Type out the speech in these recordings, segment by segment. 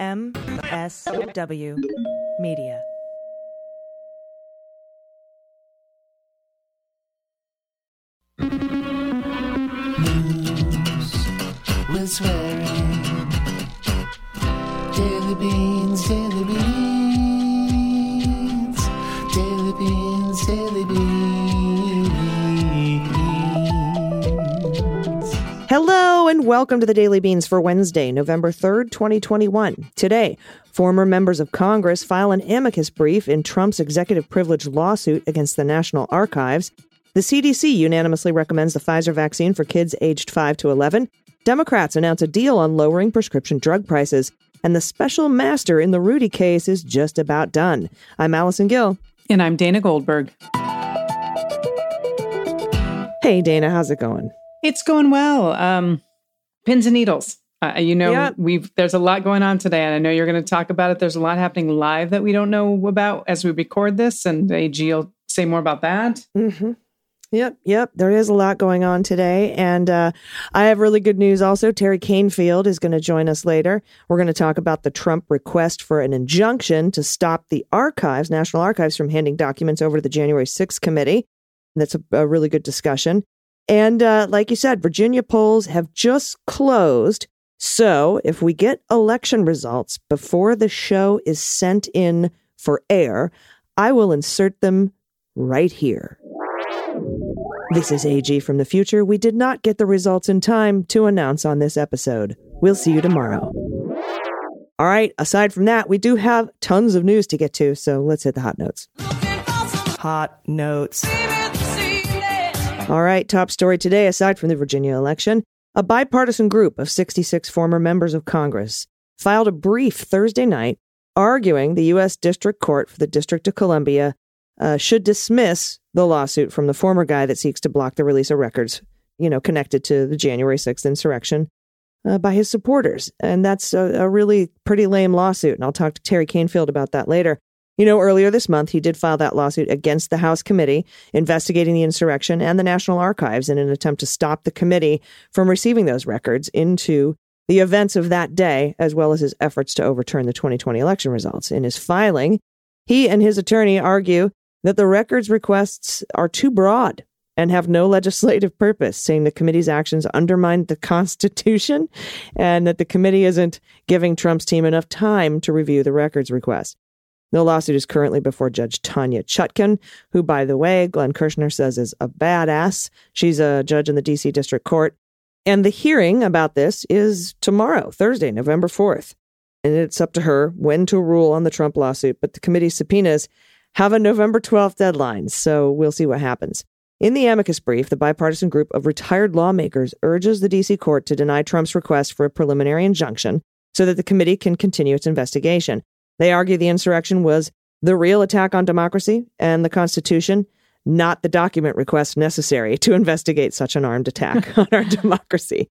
MSW Media. with swearing. Daily beans, daily beans, daily beans, daily beans. Hello and welcome to the Daily Beans for Wednesday, November 3rd, 2021. Today, former members of Congress file an amicus brief in Trump's executive privilege lawsuit against the National Archives. The CDC unanimously recommends the Pfizer vaccine for kids aged 5 to 11. Democrats announce a deal on lowering prescription drug prices. And the special master in the Rudy case is just about done. I'm Allison Gill. And I'm Dana Goldberg. Hey, Dana, how's it going? It's going well. Um, pins and needles. Uh, you know, Yeah. we've there's a lot going on today, and I know you're going to talk about it. There's a lot happening live that we don't know about as we record this, and AG will say more about that. Mm-hmm. Yep, yep. There is a lot going on today. And uh, I have really good news also. Teri Kanefield is going to join us later. We're going to talk about the Trump request for an injunction to stop the archives, National Archives, from handing documents over to the January 6th committee. That's a, a really good discussion. And uh, like you said, Virginia polls have just closed. So if we get election results before the show is sent in for air, I will insert them right here. This is AG from the future. We did not get the results in time to announce on this episode. We'll see you tomorrow. All right, aside from that, we do have tons of news to get to, so let's hit the hot notes. Hot notes. All right, top story today, aside from the Virginia election, a bipartisan group of 66 former members of Congress filed a brief Thursday night arguing the U.S. District Court for the District of Columbia uh, should dismiss the lawsuit from the former guy that seeks to block the release of records, you know, connected to the January 6th insurrection uh, by his supporters. And that's a, a really pretty lame lawsuit. And I'll talk to Teri Kanefield about that later. You know, earlier this month, he did file that lawsuit against the House committee investigating the insurrection and the National Archives in an attempt to stop the committee from receiving those records into the events of that day, as well as his efforts to overturn the 2020 election results. In his filing, he and his attorney argue that the records requests are too broad and have no legislative purpose, saying the committee's actions undermine the Constitution and that the committee isn't giving Trump's team enough time to review the records request. The lawsuit is currently before Judge Tanya Chutkin, who, by the way, Glenn Kirshner says is a badass. She's a judge in the D.C. District Court. And the hearing about this is tomorrow, Thursday, November 4th. And it's up to her when to rule on the Trump lawsuit. But the committee subpoenas have a November 12th deadline, so we'll see what happens. In the amicus brief, the bipartisan group of retired lawmakers urges the D.C. court to deny Trump's request for a preliminary injunction so that the committee can continue its investigation. They argue the insurrection was the real attack on democracy and the Constitution, not the document request necessary to investigate such an armed attack on our democracy.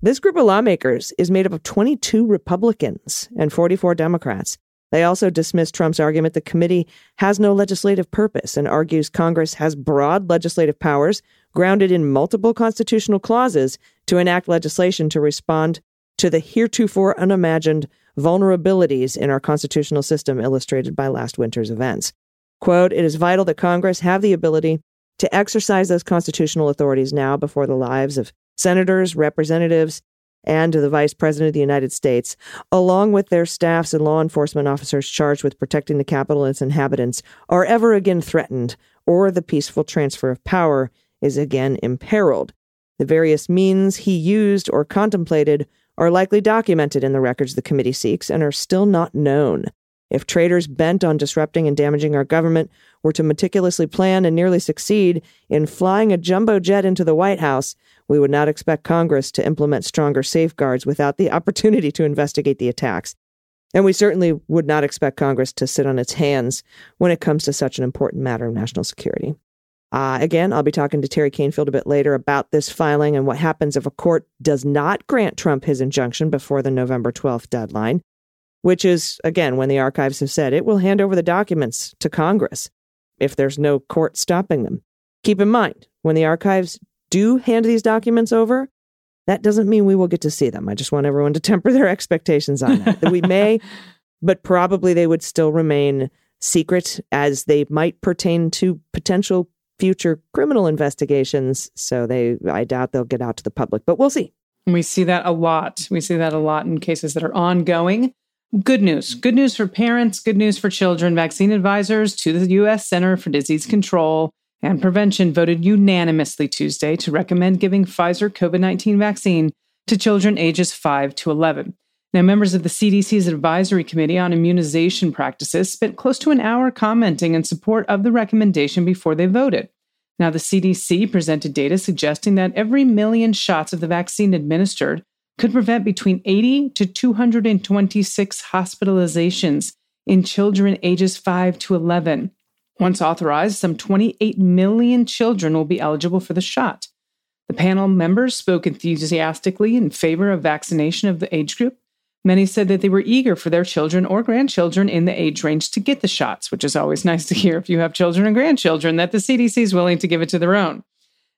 This group of lawmakers is made up of 22 Republicans and 44 Democrats. They also dismiss Trump's argument the committee has no legislative purpose and argues Congress has broad legislative powers grounded in multiple constitutional clauses to enact legislation to respond to the heretofore unimagined vulnerabilities in our constitutional system illustrated by last winter's events. Quote, it is vital that Congress have the ability to exercise those constitutional authorities now before the lives of senators, representatives, and the Vice President of the United States, along with their staffs and law enforcement officers charged with protecting the Capitol and its inhabitants, are ever again threatened, or the peaceful transfer of power is again imperiled. The various means he used or contemplated are likely documented in the records the committee seeks and are still not known. If traitors bent on disrupting and damaging our government were to meticulously plan and nearly succeed in flying a jumbo jet into the White House, we would not expect Congress to implement stronger safeguards without the opportunity to investigate the attacks. And we certainly would not expect Congress to sit on its hands when it comes to such an important matter of national security. Uh, again, I'll be talking to Teri Kanefield a bit later about this filing and what happens if a court does not grant Trump his injunction before the November 12th deadline, which is, again, when the archives have said it will hand over the documents to Congress if there's no court stopping them. Keep in mind, when the archives do hand these documents over, That doesn't mean we will get to see them. I just want everyone to temper their expectations on that. that we may, but probably they would still remain secret as they might pertain to potential future criminal investigations. So they, I doubt they'll get out to the public, but we'll see. We see that a lot. We see that a lot in cases that are ongoing. Good news. Good news for parents, good news for children. Vaccine advisors to the U.S. Center for Disease Control and Prevention voted unanimously Tuesday to recommend giving Pfizer COVID 19 vaccine to children ages 5 to 11. Now, members of the CDC's Advisory Committee on Immunization Practices spent close to an hour commenting in support of the recommendation before they voted. Now, the CDC presented data suggesting that every million shots of the vaccine administered could prevent between 80 to 226 hospitalizations in children ages 5 to 11. Once authorized, some 28 million children will be eligible for the shot. The panel members spoke enthusiastically in favor of vaccination of the age group. Many said that they were eager for their children or grandchildren in the age range to get the shots, which is always nice to hear if you have children and grandchildren that the CDC is willing to give it to their own.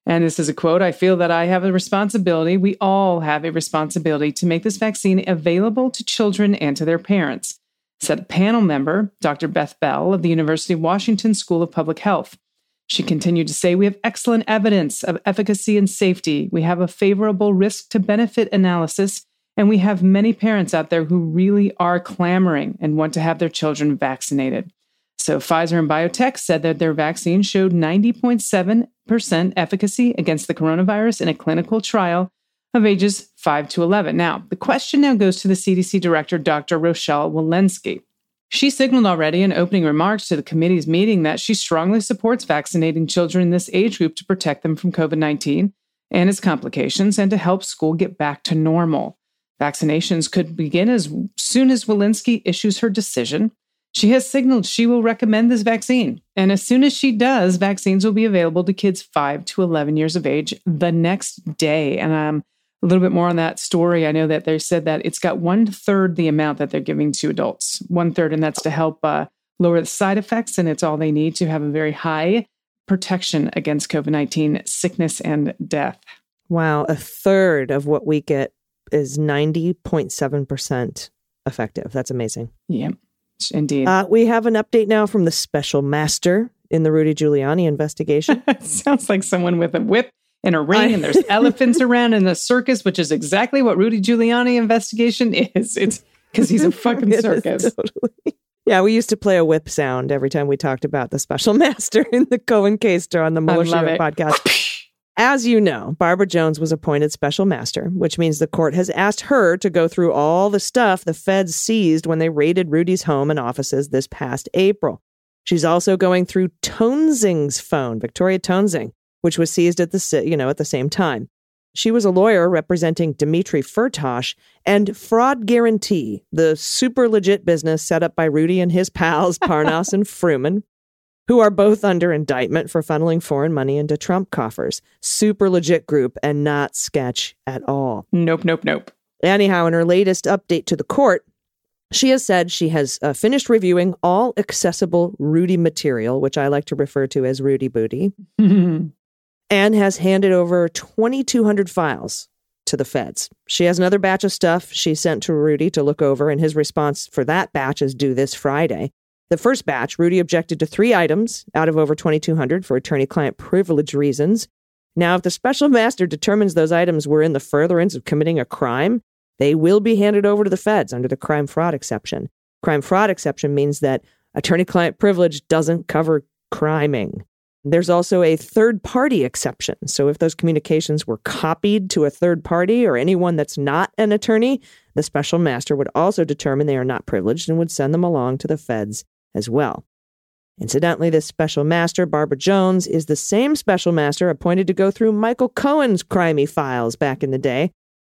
And this is a quote I feel that I have a responsibility, we all have a responsibility to make this vaccine available to children and to their parents, said a panel member, Dr. Beth Bell of the University of Washington School of Public Health. She continued to say, We have excellent evidence of efficacy and safety. We have a favorable risk to benefit analysis, and we have many parents out there who really are clamoring and want to have their children vaccinated. So Pfizer and BioNTech said that their vaccine showed 90.7% efficacy against the coronavirus in a clinical trial of ages 5 to 11. Now, the question now goes to the CDC director, Dr. Rochelle Walensky. She signaled already in opening remarks to the committee's meeting that she strongly supports vaccinating children in this age group to protect them from COVID 19 and its complications and to help school get back to normal. Vaccinations could begin as soon as Walensky issues her decision. She has signaled she will recommend this vaccine. And as soon as she does, vaccines will be available to kids 5 to 11 years of age the next day. And um, a little bit more on that story. I know that they said that it's got one third the amount that they're giving to adults, one third, and that's to help uh, lower the side effects. And it's all they need to have a very high protection against COVID 19 sickness and death. Wow, a third of what we get is 90.7% effective. That's amazing. Yeah. Indeed. Uh, we have an update now from the special master in the Rudy Giuliani investigation. Sounds like someone with a whip and a ring, and there's elephants around in the circus, which is exactly what Rudy Giuliani investigation is. It's because he's a fucking circus. Totally. Yeah, we used to play a whip sound every time we talked about the special master in the Cohen case on the Mueller podcast. As you know, Barbara Jones was appointed special master, which means the court has asked her to go through all the stuff the feds seized when they raided Rudy's home and offices this past April. She's also going through Toensing's phone, Victoria Toensing, which was seized at the you know at the same time. She was a lawyer representing Dimitri Firtash and Fraud Guarantee, the super legit business set up by Rudy and his pals Parnas and Fruman, who are both under indictment for funneling foreign money into Trump coffers. Super legit group and not sketch at all. Nope, nope, nope. Anyhow, in her latest update to the court, she has said she has uh, finished reviewing all accessible Rudy material, which I like to refer to as Rudy Booty, and has handed over 2,200 files to the feds. She has another batch of stuff she sent to Rudy to look over, and his response for that batch is due this Friday. The first batch, Rudy objected to three items out of over 2,200 for attorney client privilege reasons. Now, if the special master determines those items were in the furtherance of committing a crime, they will be handed over to the feds under the crime fraud exception. Crime fraud exception means that attorney client privilege doesn't cover criming. There's also a third party exception. So if those communications were copied to a third party or anyone that's not an attorney, the special master would also determine they are not privileged and would send them along to the feds as well. Incidentally, this special master, Barbara Jones, is the same special master appointed to go through Michael Cohen's crimey files back in the day.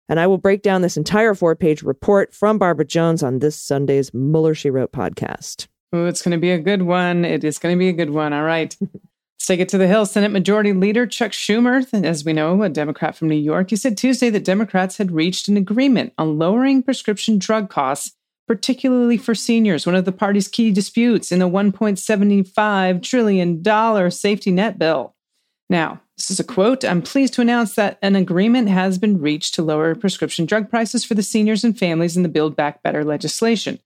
And I will break down this entire four page report from Barbara Jones on this Sunday's Mueller She Wrote podcast. Oh, it's going to be a good one. It is going to be a good one. All right. Let's take it to the Hill. Senate Majority Leader Chuck Schumer, as we know, a Democrat from New York, he said Tuesday that Democrats had reached an agreement on lowering prescription drug costs particularly for seniors, one of the party's key disputes in the $1.75 trillion safety net bill. Now, This is a quote I'm pleased to announce that an agreement has been reached to lower prescription drug prices for the seniors and families in the Build Back Better legislation.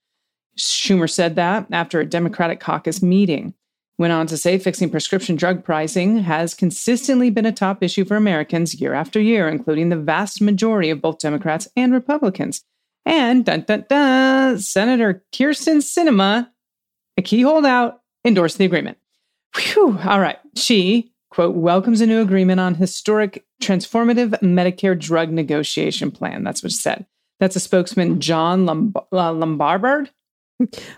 Schumer said that after a Democratic caucus meeting. Went on to say fixing prescription drug pricing has consistently been a top issue for Americans year after year, including the vast majority of both Democrats and Republicans. And dun dun dun, Senator Kyrsten Sinema, a key holdout, endorsed the agreement. Whew, all right. She, quote, welcomes a new agreement on historic transformative Medicare drug negotiation plan. That's what she said. That's a spokesman, John Lomb- uh, Lombard.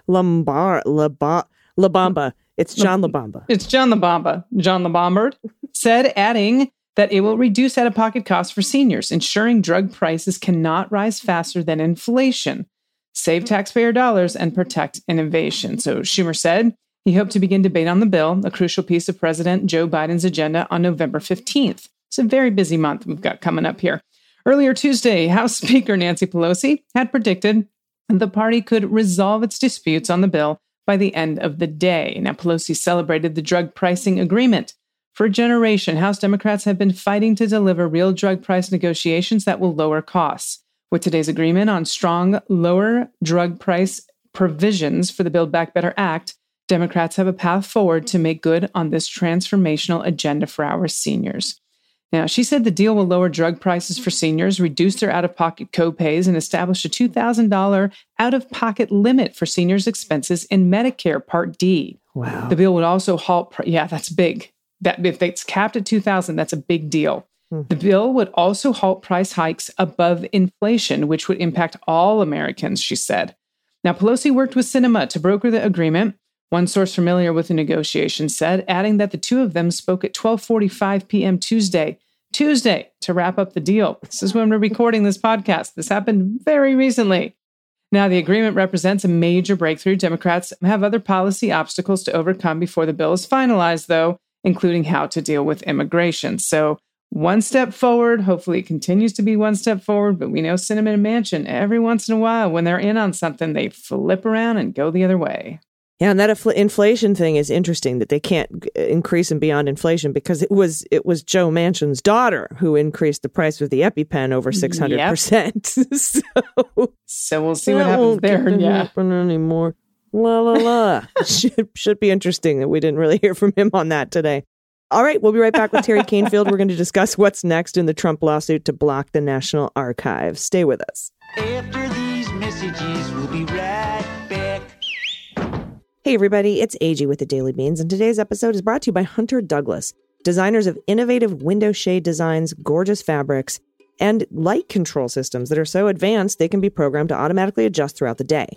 Lombard, Laba, Labamba. It's John Labamba. It's John Labamba, John Labombard, said, adding that it will reduce out of pocket costs for seniors, ensuring drug prices cannot rise faster than inflation, save taxpayer dollars, and protect innovation. So Schumer said he hoped to begin debate on the bill, a crucial piece of President Joe Biden's agenda, on November 15th. It's a very busy month we've got coming up here. Earlier Tuesday, House Speaker Nancy Pelosi had predicted the party could resolve its disputes on the bill by the end of the day. Now, Pelosi celebrated the drug pricing agreement. For a generation, House Democrats have been fighting to deliver real drug price negotiations that will lower costs. With today's agreement on strong, lower drug price provisions for the Build Back Better Act, Democrats have a path forward to make good on this transformational agenda for our seniors. Now, she said the deal will lower drug prices for seniors, reduce their out of pocket copays, and establish a $2,000 out of pocket limit for seniors' expenses in Medicare Part D. Wow. The bill would also halt, yeah, that's big. That if it's capped at 2000, that's a big deal. Hmm. The bill would also halt price hikes above inflation, which would impact all Americans, she said. Now, Pelosi worked with Sinema to broker the agreement. One source familiar with the negotiations said, adding that the two of them spoke at 12:45 p.m. Tuesday, Tuesday, to wrap up the deal. This is when we're recording this podcast. This happened very recently. Now, the agreement represents a major breakthrough. Democrats have other policy obstacles to overcome before the bill is finalized, though, including how to deal with immigration. So, one step forward. Hopefully, it continues to be one step forward. But we know Cinnamon and Manchin, every once in a while, when they're in on something, they flip around and go the other way. Yeah, and that infl- inflation thing is interesting that they can't g- increase and beyond inflation because it was it was Joe Manchin's daughter who increased the price of the EpiPen over mm, six hundred percent. So So we'll see what happens there. Yeah. happen anymore. La la la. should should be interesting that we didn't really hear from him on that today. All right, we'll be right back with Teri Kanefield. We're going to discuss what's next in the Trump lawsuit to block the National Archives. Stay with us. After these messages, we'll be right back. Hey, everybody, it's AG with the Daily Beans, and today's episode is brought to you by Hunter Douglas, designers of innovative window shade designs, gorgeous fabrics, and light control systems that are so advanced they can be programmed to automatically adjust throughout the day.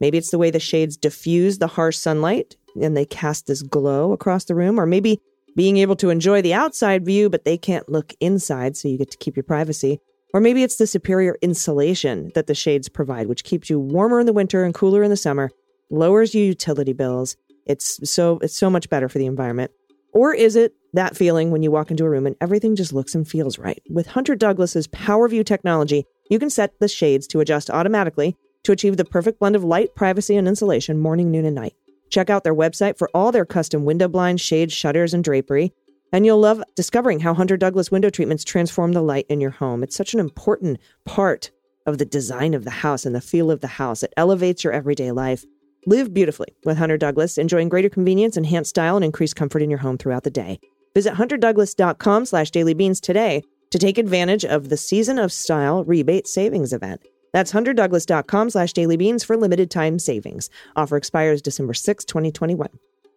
Maybe it's the way the shades diffuse the harsh sunlight and they cast this glow across the room, or maybe being able to enjoy the outside view, but they can't look inside, so you get to keep your privacy. Or maybe it's the superior insulation that the shades provide, which keeps you warmer in the winter and cooler in the summer, lowers your utility bills. It's so it's so much better for the environment. Or is it that feeling when you walk into a room and everything just looks and feels right? With Hunter Douglas's PowerView technology, you can set the shades to adjust automatically to achieve the perfect blend of light, privacy, and insulation morning, noon, and night. Check out their website for all their custom window blinds, shades, shutters, and drapery. And you'll love discovering how Hunter Douglas window treatments transform the light in your home. It's such an important part of the design of the house and the feel of the house. It elevates your everyday life. Live beautifully with Hunter Douglas, enjoying greater convenience, enhanced style, and increased comfort in your home throughout the day. Visit hunterdouglas.com slash dailybeans today to take advantage of the Season of Style rebate savings event. That's hunterdouglas.com slash dailybeans for limited time savings. Offer expires December 6, 2021.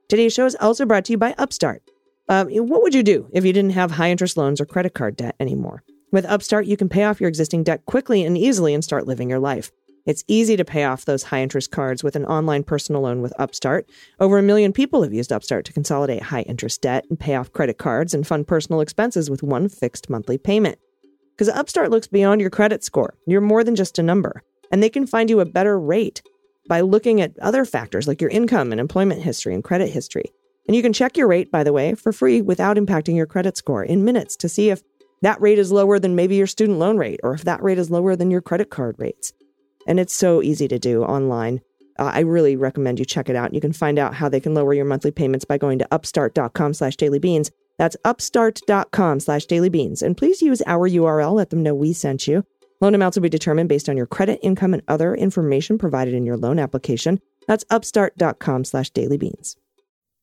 Today's show is also brought to you by Upstart. Um, what would you do if you didn't have high interest loans or credit card debt anymore? With Upstart, you can pay off your existing debt quickly and easily and start living your life. It's easy to pay off those high interest cards with an online personal loan with Upstart. Over a million people have used Upstart to consolidate high interest debt and pay off credit cards and fund personal expenses with one fixed monthly payment. Because Upstart looks beyond your credit score. You're more than just a number, and they can find you a better rate by looking at other factors like your income and employment history and credit history. And you can check your rate, by the way, for free without impacting your credit score in minutes to see if that rate is lower than maybe your student loan rate or if that rate is lower than your credit card rates. And it's so easy to do online. Uh, I really recommend you check it out. You can find out how they can lower your monthly payments by going to upstart.com slash dailybeans. That's upstart.com slash dailybeans. And please use our URL. Let them know we sent you. Loan amounts will be determined based on your credit, income, and other information provided in your loan application. That's upstart.com slash dailybeans.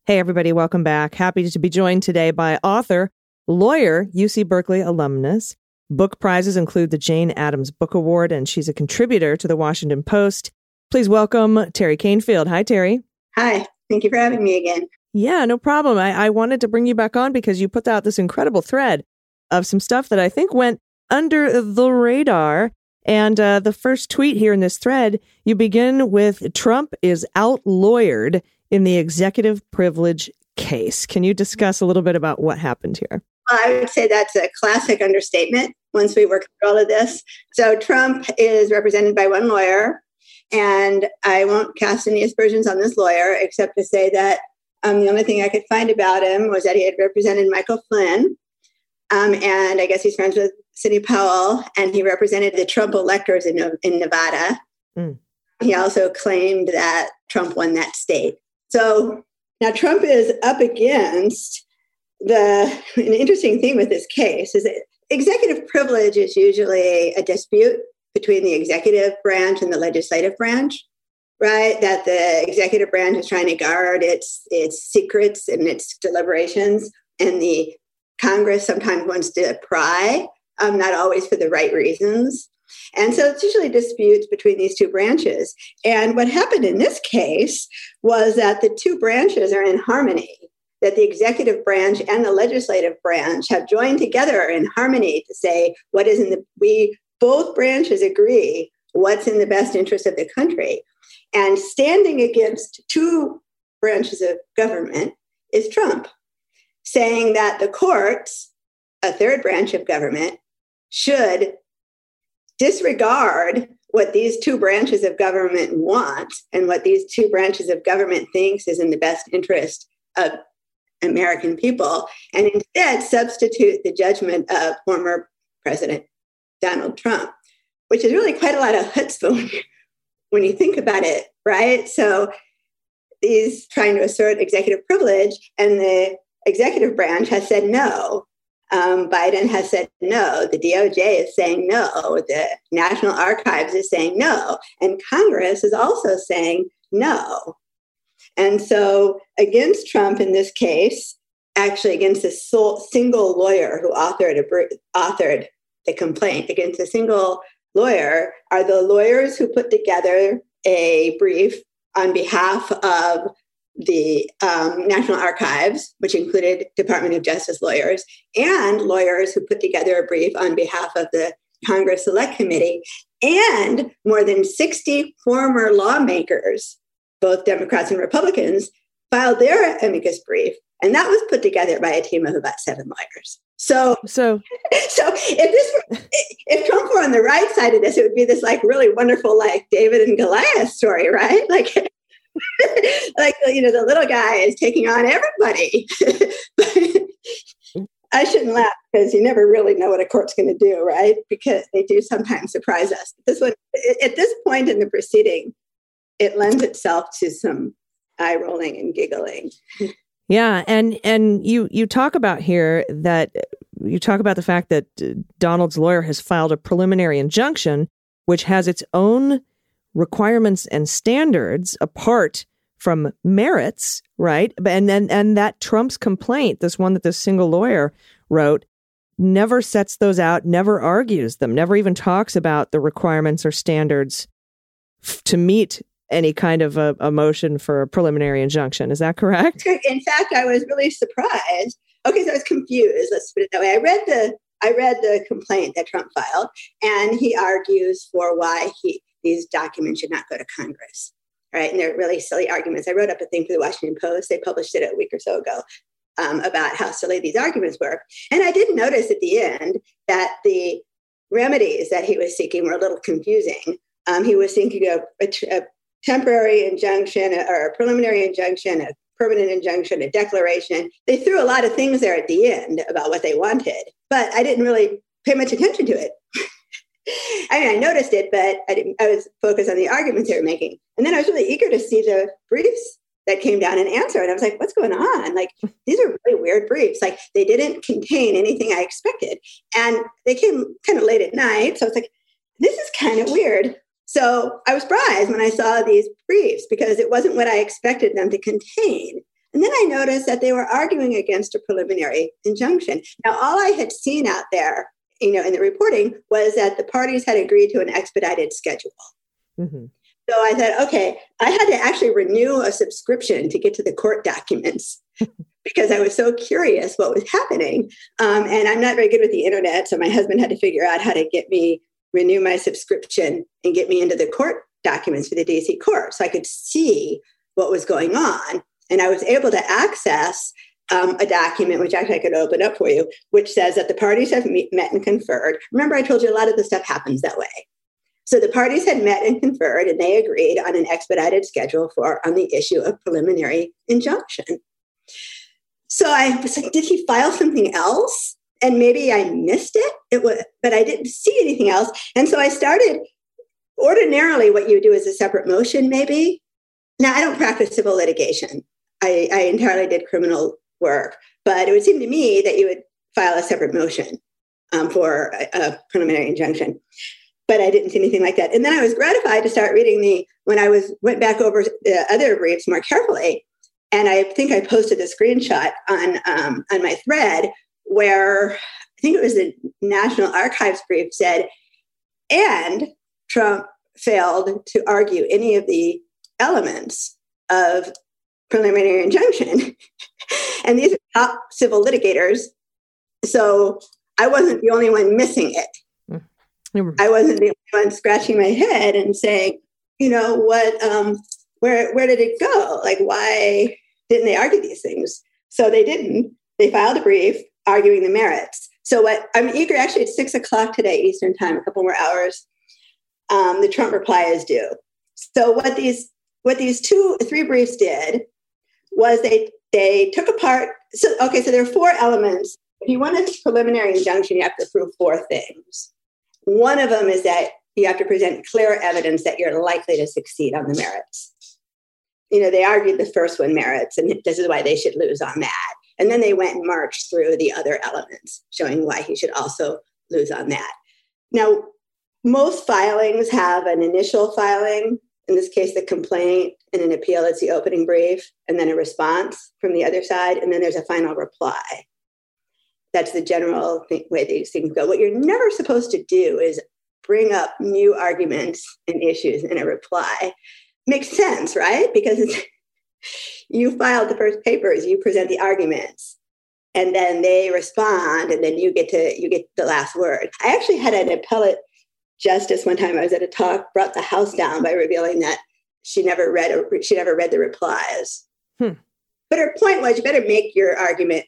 Hey, everybody, welcome back. Happy to be joined today by author, lawyer, UC Berkeley alumnus. Book prizes include the Jane Addams Book Award, and she's a contributor to the Washington Post. Please welcome Teri Kanefield. Hi, Teri. Hi, thank you for having me again. Yeah, no problem. I, I wanted to bring you back on because you put out this incredible thread of some stuff that I think went under the radar. And uh, the first tweet here in this thread, you begin with Trump is out lawyered in the executive privilege case. Can you discuss a little bit about what happened here? I would say that's a classic understatement once we work through all of this. So Trump is represented by one lawyer, and I won't cast any aspersions on this lawyer except to say that um, the only thing I could find about him was that he had represented Michael Flynn. Um, and I guess he's friends with Sidney Powell, and he represented the Trump electors in, in Nevada. Mm. He also claimed that Trump won that state. So now Trump is up against the an interesting thing with this case is that executive privilege is usually a dispute between the executive branch and the legislative branch right that the executive branch is trying to guard its its secrets and its deliberations. And the congress sometimes wants to pry um, not always for the right reasons. And so it's usually disputes between these two branches. And what happened in this case was that the two branches are in harmony that the executive branch and the legislative branch have joined together in harmony to say what is in the we both branches agree what's in the best interest of the country and standing against two branches of government is trump saying that the courts a third branch of government should disregard what these two branches of government want and what these two branches of government thinks is in the best interest of American people, and instead substitute the judgment of former President Donald Trump, which is really quite a lot of chutzpah when you think about it, right? So he's trying to assert executive privilege, and the executive branch has said no. Um, Biden has said no. The DOJ is saying no. The National Archives is saying no. And Congress is also saying no. And so, against Trump in this case, actually against a sole, single lawyer who authored a, authored the complaint against a single lawyer are the lawyers who put together a brief on behalf of the um, National Archives, which included Department of Justice lawyers, and lawyers who put together a brief on behalf of the Congress Select Committee, and more than 60 former lawmakers both Democrats and Republicans, filed their amicus brief, and that was put together by a team of about seven lawyers. So, so, so if this, if Trump were on the right side of this, it would be this like really wonderful, like David and Goliath story, right? Like, like you know, the little guy is taking on everybody. I shouldn't laugh because you never really know what a court's going to do, right? Because they do sometimes surprise us. This one, at this point in the proceeding, it lends itself to some eye rolling and giggling. Yeah, and and you you talk about here that you talk about the fact that Donald's lawyer has filed a preliminary injunction which has its own requirements and standards apart from merits, right? And then and that Trump's complaint, this one that this single lawyer wrote, never sets those out, never argues them, never even talks about the requirements or standards to meet any kind of a, a motion for a preliminary injunction. Is that correct? In fact, I was really surprised. Okay, so I was confused. Let's put it that way. I read the I read the complaint that Trump filed, and he argues for why he these documents should not go to Congress. Right, and they're really silly arguments. I wrote up a thing for the Washington Post. They published it a week or so ago um, about how silly these arguments were, and I didn't notice at the end that the remedies that he was seeking were a little confusing. Um, he was seeking a, a, a temporary injunction or a preliminary injunction, a permanent injunction, a declaration. They threw a lot of things there at the end about what they wanted, but I didn't really pay much attention to it. I mean, I noticed it, but I didn't. I was focused on the arguments they were making, and then I was really eager to see the briefs that came down and answer. And I was like, what's going on? Like, these are really weird briefs. Like, they didn't contain anything I expected. And they came kind of late at night. So I was like, this is kind of weird. So I was surprised when I saw these briefs because it wasn't what I expected them to contain. And then I noticed that they were arguing against a preliminary injunction. Now, all I had seen out there, you know, in the reporting was that the parties had agreed to an expedited schedule. Mm-hmm. So I said, okay, I had to actually renew a subscription to get to the court documents because I was so curious what was happening. Um, and I'm not very good with the internet. So my husband had to figure out how to get me renew my subscription and get me into the court documents for the DC court so I could see what was going on. And I was able to access um, a document, which actually I could open up for you, which says that the parties have meet, met and conferred. Remember, I told you a lot of the stuff happens that way. So the parties had met and conferred, and they agreed on an expedited schedule for on the issue of preliminary injunction. So I was like, did he file something else? And maybe I missed it. It was, but I didn't see anything else. And so I started. Ordinarily, what you do is a separate motion, maybe. Now, I don't practice civil litigation. I, I entirely did criminal work, but it would seem to me that you would file a separate motion um, for a, a preliminary injunction but I didn't see anything like that. And then I was gratified to start reading the when I was went back over the other briefs more carefully, and I think I posted a screenshot on um, on my thread where I think it was the National Archives brief said, and Trump failed to argue any of the elements of preliminary injunction. and these are top civil litigators. So I wasn't the only one missing it. I wasn't the only one scratching my head and saying, you know, what, um, where, where did it go? Like, why didn't they argue these things? So they didn't. They filed a brief arguing the merits. So what I'm eager, actually, it's six o'clock today, Eastern time, a couple more hours. Um, the Trump reply is due. So what these what these two three briefs did was they they took apart. So okay, so there are four elements. If you want a preliminary injunction, you have to prove four things. One of them is that you have to present clear evidence that you're likely to succeed on the merits. You know, they argued the first one merits, and this is why they should lose on that. And then they went and marched through the other elements, showing why he should also lose on that. Now, most filings have an initial filing, in this case, the complaint, and an appeal, it's the opening brief, and then a response from the other side, and then there's a final reply. That's the general way these things go. What you're never supposed to do is bring up new arguments and issues in a reply. Makes sense, right? Because you file the first papers, you present the arguments, and then they respond, and then you get to you get the last word. I actually had an appellate justice one time. I was at a talk, brought the house down by revealing that she never read she never read the replies. Hmm. But her point was, you better make your argument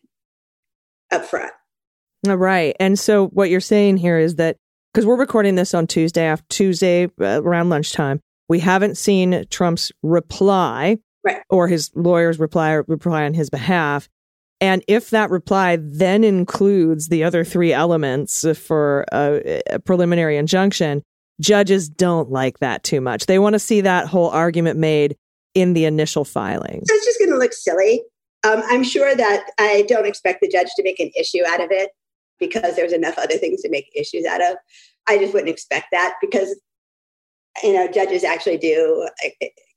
up front. All right. And so what you're saying here is that because we're recording this on Tuesday after Tuesday uh, around lunchtime, we haven't seen Trump's reply right. or his lawyer's reply reply on his behalf. And if that reply then includes the other three elements for a, a preliminary injunction, judges don't like that too much. They want to see that whole argument made in the initial filing. So it's just going to look silly. Um, I'm sure that I don't expect the judge to make an issue out of it because there's enough other things to make issues out of. I just wouldn't expect that because you know judges actually do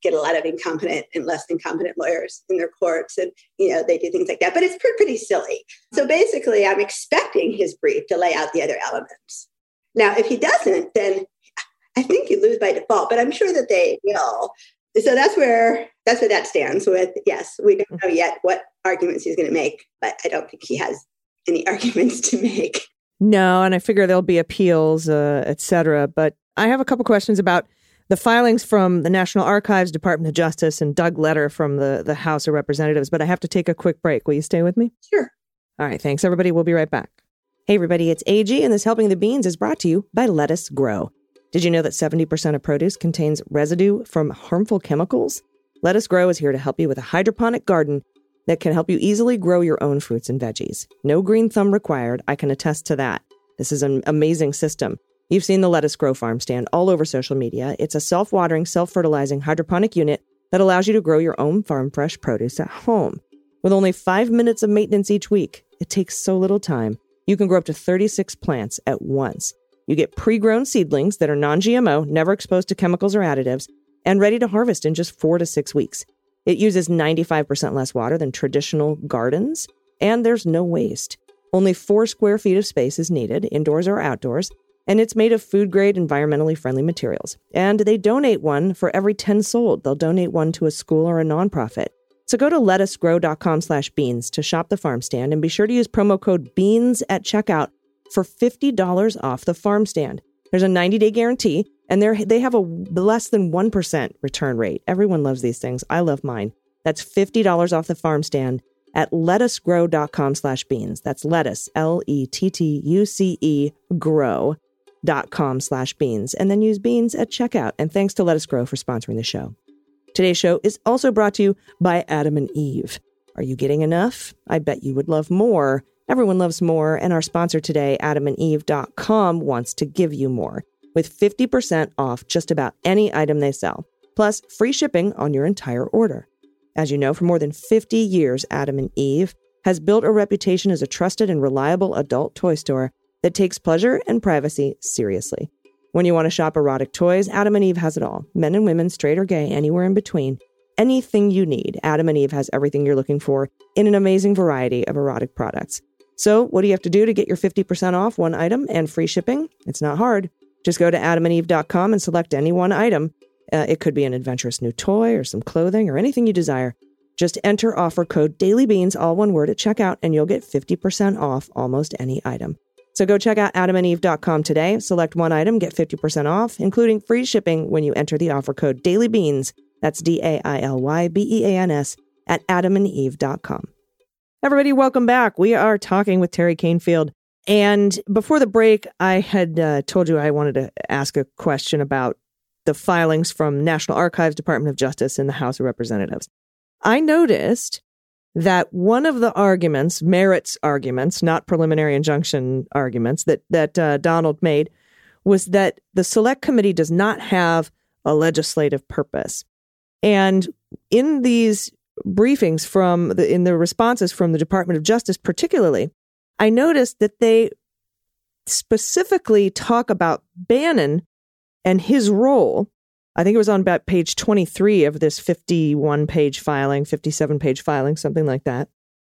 get a lot of incompetent and less than competent lawyers in their courts and you know they do things like that but it's pretty, silly so basically i'm expecting his brief to lay out the other elements now if he doesn't then i think you lose by default but i'm sure that they will so that's where that's where that stands with yes we don't know yet what arguments he's going to make but i don't think he has any arguments to make. No, and I figure there'll be appeals, uh, et cetera. But I have a couple questions about the filings from the National Archives, Department of Justice, and Doug Letter from the, the House of Representatives. But I have to take a quick break. Will you stay with me? Sure. All right. Thanks, everybody. We'll be right back. Hey, everybody. It's AG, and this Helping the Beans is brought to you by Lettuce Grow. Did you know that 70% of produce contains residue from harmful chemicals? Lettuce Grow is here to help you with a hydroponic garden that can help you easily grow your own fruits and veggies. No green thumb required. I can attest to that. This is an amazing system. You've seen the Lettuce Grow Farm stand all over social media. It's a self watering, self fertilizing hydroponic unit that allows you to grow your own farm fresh produce at home. With only five minutes of maintenance each week, it takes so little time. You can grow up to 36 plants at once. You get pre grown seedlings that are non GMO, never exposed to chemicals or additives, and ready to harvest in just four to six weeks. It uses 95% less water than traditional gardens, and there's no waste. Only four square feet of space is needed, indoors or outdoors, and it's made of food grade, environmentally friendly materials. And they donate one for every 10 sold. They'll donate one to a school or a nonprofit. So go to lettucegrow.com slash beans to shop the farm stand and be sure to use promo code BEANS at checkout for $50 off the farm stand. There's a 90 day guarantee and they have a less than 1% return rate. Everyone loves these things. I love mine. That's $50 off the farm stand at lettucegrow.com slash beans. That's lettuce, L E T T U C E, grow.com slash beans. And then use beans at checkout. And thanks to Lettuce Grow for sponsoring the show. Today's show is also brought to you by Adam and Eve. Are you getting enough? I bet you would love more. Everyone loves more, and our sponsor today, adamandeve.com, wants to give you more with 50% off just about any item they sell, plus free shipping on your entire order. As you know, for more than 50 years, Adam and Eve has built a reputation as a trusted and reliable adult toy store that takes pleasure and privacy seriously. When you want to shop erotic toys, Adam and Eve has it all. Men and women, straight or gay, anywhere in between. Anything you need, Adam and Eve has everything you're looking for in an amazing variety of erotic products. So, what do you have to do to get your 50% off one item and free shipping? It's not hard. Just go to adamandeve.com and select any one item. Uh, it could be an adventurous new toy or some clothing or anything you desire. Just enter offer code DailyBeans, all one word, at checkout, and you'll get 50% off almost any item. So go check out adamandeve.com today. Select one item, get 50% off, including free shipping when you enter the offer code DailyBeans. That's D A I L Y B E A N S at adamandeve.com. Everybody, welcome back. We are talking with Teri Kanefield. And before the break, I had uh, told you I wanted to ask a question about the filings from National Archives, Department of Justice, and the House of Representatives. I noticed that one of the arguments, merits arguments, not preliminary injunction arguments, that that uh, Donald made was that the select committee does not have a legislative purpose. And in these briefings from the in the responses from the Department of Justice particularly, I noticed that they specifically talk about Bannon and his role I think it was on about page 23 of this 51 page filing, 57 page filing, something like that.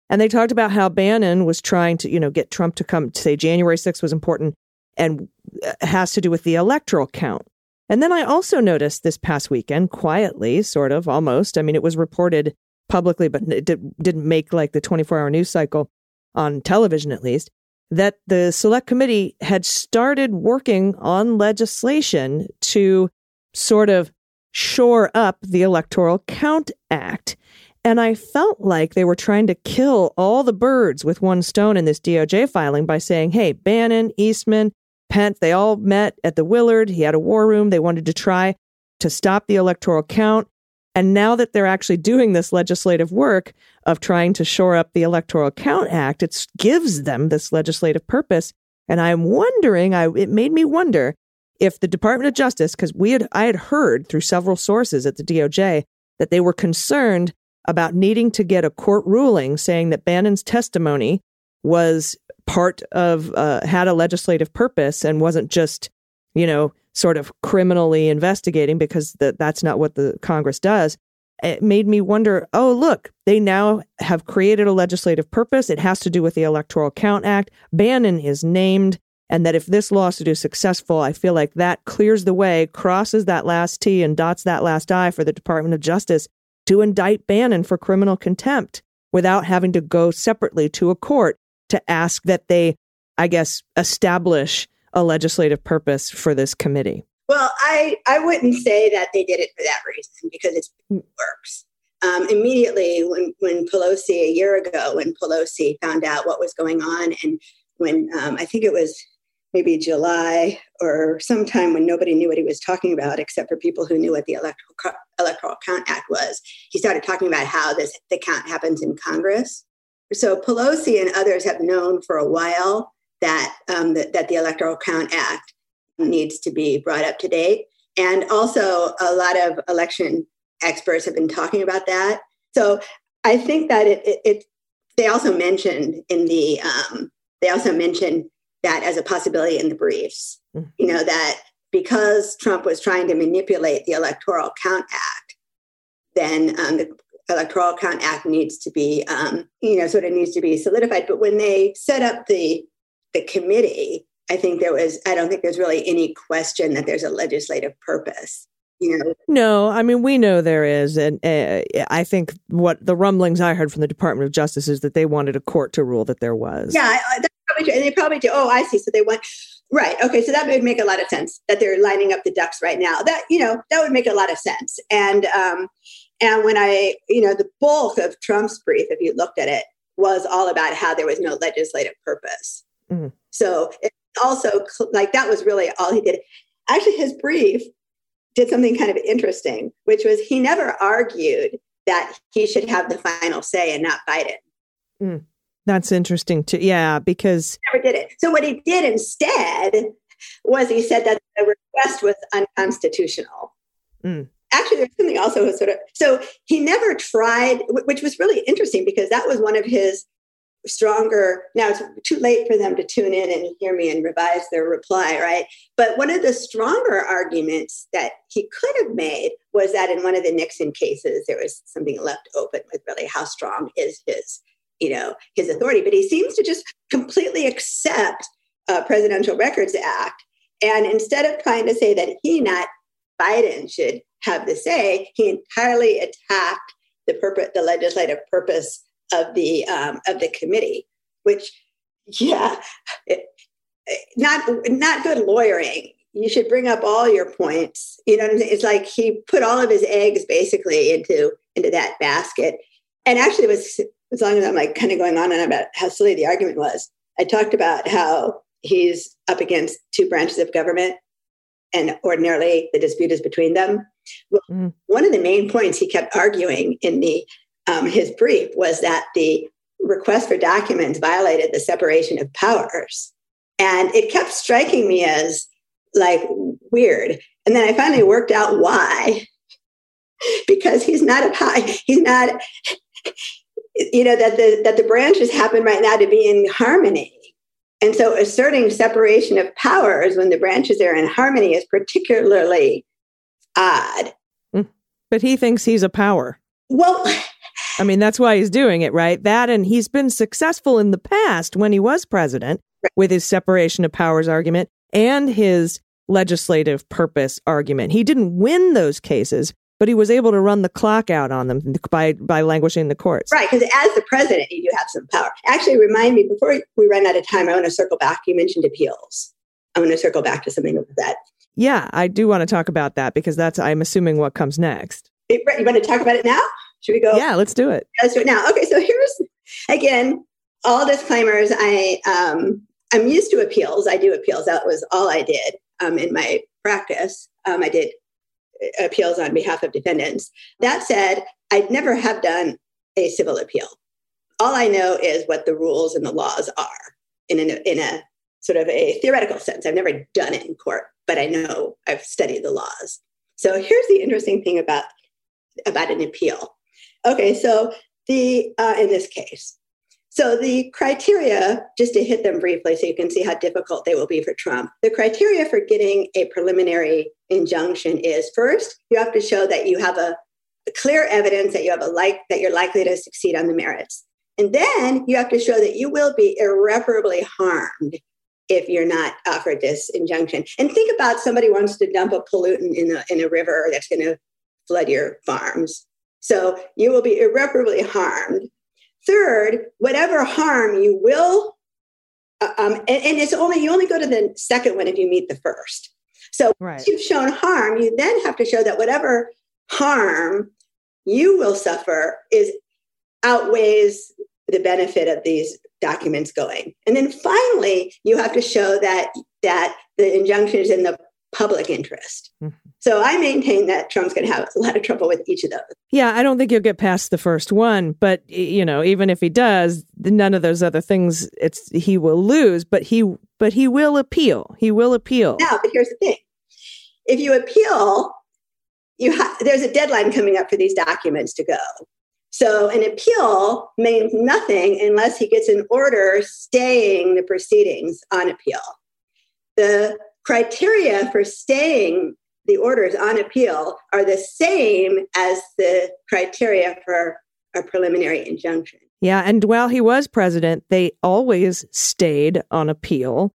And they talked about how Bannon was trying to, you know, get Trump to come to say January 6th was important and uh, has to do with the electoral count. And then I also noticed this past weekend, quietly, sort of, almost. I mean, it was reported publicly, but it did, didn't make like the 24 hour news cycle on television, at least, that the select committee had started working on legislation to sort of shore up the Electoral Count Act. And I felt like they were trying to kill all the birds with one stone in this DOJ filing by saying, hey, Bannon, Eastman, Pence, they all met at the Willard. He had a war room. They wanted to try to stop the electoral count. And now that they're actually doing this legislative work of trying to shore up the Electoral Count Act, it gives them this legislative purpose. And I'm wondering, I, it made me wonder if the Department of Justice, because we had I had heard through several sources at the DOJ that they were concerned about needing to get a court ruling saying that Bannon's testimony was part of uh, had a legislative purpose and wasn't just you know sort of criminally investigating because the, that's not what the Congress does. It made me wonder. Oh, look, they now have created a legislative purpose. It has to do with the Electoral Count Act. Bannon is named and that if this lawsuit is successful, I feel like that clears the way, crosses that last T, and dots that last I for the Department of Justice to indict Bannon for criminal contempt without having to go separately to a court to ask that they, I guess, establish a legislative purpose for this committee. Well, I, I wouldn't say that they did it for that reason because it works. Um, immediately when, when Pelosi, a year ago, when Pelosi found out what was going on, and when um, I think it was maybe July or sometime when nobody knew what he was talking about except for people who knew what the electoral, electoral count act was. He started talking about how this the count happens in congress. So pelosi and others have known for a while that um, that, that the electoral count act needs to be brought up to date. And also a lot of election experts have been talking about that. So I think that it, it, it they also mentioned in the um, they also mentioned that as a possibility in the briefs. Mm. You know that because Trump was trying to manipulate the Electoral Count Act, then um, the Electoral Count Act needs to be um, you know sort of needs to be solidified. But when they set up the the committee, I think there was I don't think there's really any question that there's a legislative purpose. You know, No, I mean we know there is, and uh, I think what the rumblings I heard from the Department of Justice is that they wanted a court to rule that there was. Yeah, I- probably. And they probably do. Oh, I see. So they went right. Okay, so that would make a lot of sense that they're lining up the ducks right now. That you know that would make a lot of sense. And um, and when I you know the bulk of Trump's brief, if you looked at it, was all about how there was no legislative purpose. Mhm. So it also like that was really all he did. Actually, his brief did something kind of interesting, which was he never argued that he should have the final say and not Biden. That's interesting too. Yeah, because never did it. So what he did instead was he said that the request was unconstitutional. Mm. Actually, there's something also sort of so he never tried, which was really interesting because that was one of his stronger. Now it's too late for them to tune in and hear me and revise their reply, right? But one of the stronger arguments that he could have made was that in one of the Nixon cases there was something left open with really how strong is his you know his authority but he seems to just completely accept uh, presidential records act. And instead of trying to say that he not biden should have the say he entirely attacked the purpose the legislative purpose of the um, of the committee which yeah it, not not good lawyering. You should bring up all your points. You know what i'm saying? It's like he put all of his eggs basically into into that basket. And actually it was as long as I'm like kind of going on and on about how silly the argument was, I talked about how he's up against two branches of government and ordinarily the dispute is between them. Well, Mm. one of the main points he kept arguing in the um, his brief was that the request for documents violated the separation of powers. And it kept striking me as like weird. And then I finally worked out why. because he's not a he's not you know that the that the branches happen right now to be in harmony and so asserting separation of powers when the branches are in harmony is particularly odd mm. but he thinks he's a power. well I mean, that's why he's doing it, right? That and he's been successful in the past when he was president with his separation of powers argument and his legislative purpose argument. He didn't win those cases, but he was able to run the clock out on them by by languishing the courts. right because as the president you do have some power actually remind me before we run out of time i want to circle back you mentioned appeals i want to circle back to something with that Yeah, I do want to talk about that because that's I'm assuming what comes next. you want to talk about it now should we go Yeah, let's do it. let's do it now. Okay, so here's again all disclaimers. I um, I'm used to appeals. I do appeals. That was all I did um, in my practice. Um, I did appeals on behalf of defendants. That said, I'd never have done a civil appeal. All I know is what the rules and the laws are in a, in a sort of a theoretical sense. I've never done it in court, but I know I've studied the laws. So here's the interesting thing about about an appeal. Okay, so the uh, in this case, so the criteria, just to hit them briefly, so you can see how difficult they will be for Trump. The criteria for getting a preliminary injunction is first, you have to show that you have a, clear evidence that you have a like that you're likely to succeed on the merits, and then you have to show that you will be irreparably harmed if you're not offered this injunction. And think about somebody wants to dump a pollutant in a in a river that's going to flood your farms. So you will be irreparably harmed. Third, whatever harm you will, uh, um, and, and it's only you only go to the second one if you meet the first. So Right. once you've shown harm, you then have to show that whatever harm you will suffer is outweighs the benefit of these documents going. And then finally, you have to show that that the injunction is in the public interest. Mhm. So I maintain that Trump's going to have a lot of trouble with each of those. Yeah, I don't think he'll get past the first one, but you know, even if he does, none of those other things it's he will lose, but he but he will appeal. He will appeal. Now, but here's the thing: if you appeal, you ha- there's a deadline coming up for these documents to go. So an appeal means nothing unless he gets an order staying the proceedings on appeal. The criteria for staying the orders on appeal are the same as the criteria for a preliminary injunction. Yeah, and while he was president, they always stayed on appeal,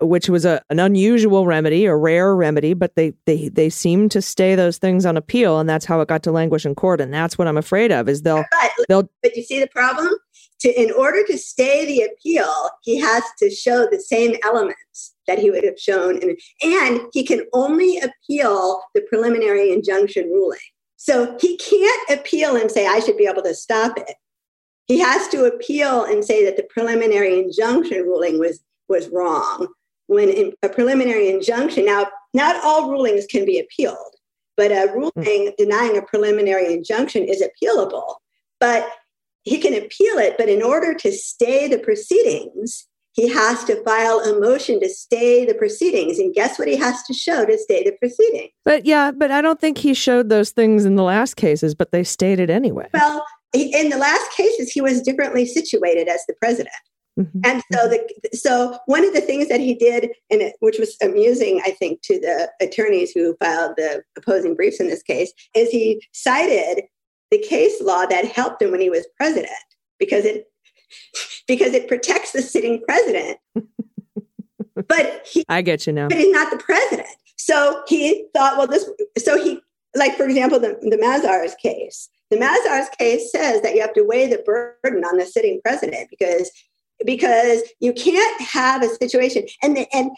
which was a, an unusual remedy, a rare remedy, but they they they seem to stay those things on appeal, and that's how it got to languish in court. And that's what I'm afraid of is they'll But, they'll but you see the problem? To, in order to stay the appeal, he has to show the same elements that he would have shown, in, and he can only appeal the preliminary injunction ruling. So he can't appeal and say, I should be able to stop it. He has to appeal and say that the preliminary injunction ruling was, was wrong. When a preliminary injunction, now, not all rulings can be appealed, but a ruling denying a preliminary injunction is appealable. But he can appeal it, but in order to stay the proceedings, he has to file a motion to stay the proceedings. And guess what he has to show to stay the proceedings? But yeah, but I don't think he showed those things in the last cases, but they stayed it anyway. Well, in the last cases, he was differently situated as the president. Mhm. And so the so one of the things that he did, and it, which was amusing, I think, to the attorneys who filed the opposing briefs in this case, is he cited the case law that helped him when he was president because it because it protects the sitting president. but he I get you now. but he's not the president. So he thought, well, this, so he, like, for example, the, the Mazars case. The Mazars case says that you have to weigh the burden on the sitting president because because you can't have a situation and and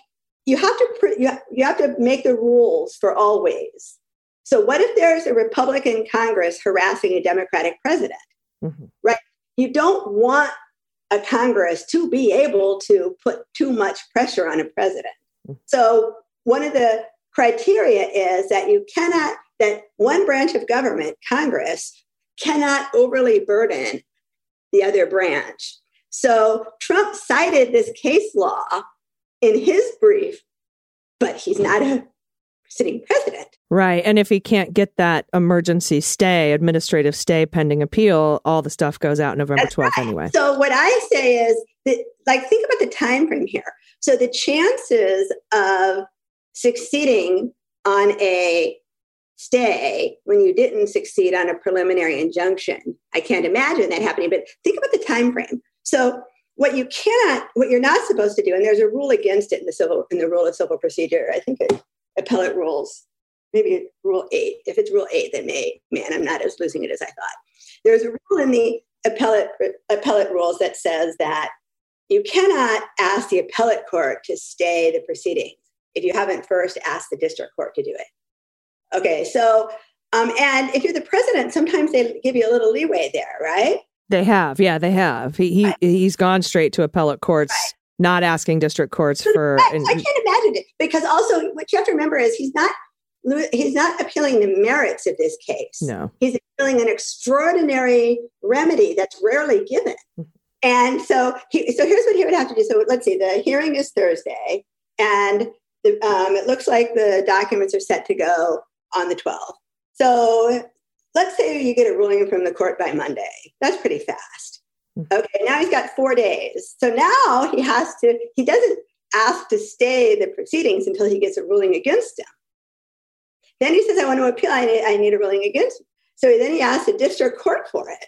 you have to you have to make the rules for always. So what if there's a Republican Congress harassing a Democratic president? Mhm. You don't want a Congress to be able to put too much pressure on a president. So one of the criteria is that you cannot that one branch of government, Congress, cannot overly burden the other branch. So Trump cited this case law in his brief, but he's not a sitting president. Right. And if he can't get that emergency stay, administrative stay pending appeal, all the stuff goes out November That's 12th anyway. So what I say is that, like, think about the time frame here. So the chances of succeeding on a stay when you didn't succeed on a preliminary injunction, I can't imagine that happening. But think about the time frame. So what you cannot, what you're not supposed to do, and there's a rule against it in the civil in the rule of civil procedure. I think it, appellate rules, maybe rule eight. If it's rule eight, then may, man, I'm not as losing it as I thought. There's a rule in the appellate appellate rules that says that you cannot ask the appellate court to stay the proceedings if you haven't first asked the district court to do it. Okay, so um, and if you're the president, sometimes they give you a little leeway there, right? They have. Yeah, they have. He, he Right. he's gone straight to appellate courts. Not asking district courts for Right, and- I can't imagine it because also what you have to remember is he's not he's not appealing the merits of this case. no. He's appealing an extraordinary remedy that's rarely given. And so, he, so here's what he would have to do. So let's see, the hearing is Thursday, and the, um, it looks like the documents are set to go on the 12th. So let's say you get a ruling from the court by Monday. That's pretty fast. Okay, now he's got four days. So now he has to, he doesn't ask to stay the proceedings until he gets a ruling against him. Then he says, I want to appeal. I need, I need a ruling against me. So then he asks the district court for it.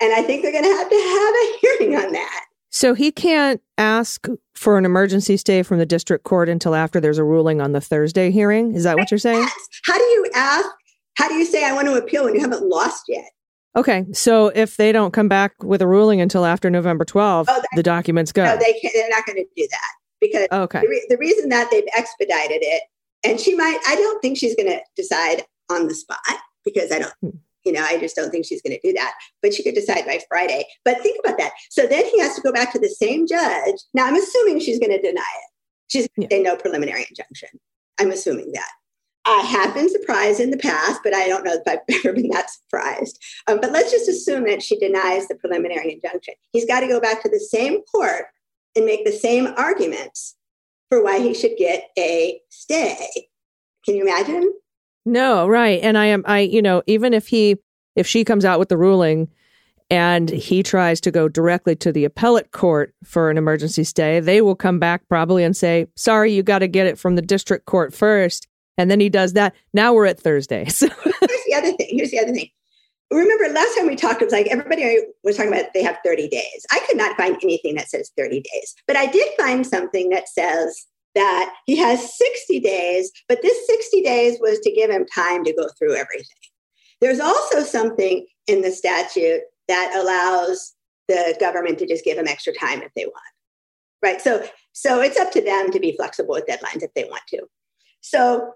And I think they're going to have to have a hearing on that. So he can't ask for an emergency stay from the district court until after there's a ruling on the Thursday hearing. Is that what you're saying? How do you ask? How do you say I want to appeal when you haven't lost yet? Okay. So if they don't come back with a ruling until after November 12th, Oh, the documents go. No, they can't, they're not going to do that because okay. the, re- the reason that they've expedited it, and she might, I don't think she's going to decide on the spot because I don't, Hmm. you know, I just don't think she's going to do that. But she could decide by Friday. But think about that. So then he has to go back to the same judge. Now I'm assuming she's going to deny it. She's going to say no preliminary injunction. I'm assuming that. I have been surprised in the past, but I don't know if I've ever been that surprised. Um, but let's just assume that she denies the preliminary injunction. He's got to go back to the same court and make the same arguments for why he should get a stay. Can you imagine? No, right. And I am I you know, even if he if she comes out with the ruling and he tries to go directly to the appellate court for an emergency stay, they will come back probably and say, "Sorry, you got to get it from the district court first. And then he does that. Now we're at Thursday. So Here's the other thing. Here's the other thing. Remember last time we talked, it was like everybody was talking about they have 30 days. I could not find anything that says 30 days, but I did find something that says that he has 60 days, but this 60 days was to give him time to go through everything. There's also something in the statute that allows the government to just give him extra time if they want. Right. So so it's up to them to be flexible with deadlines if they want to. So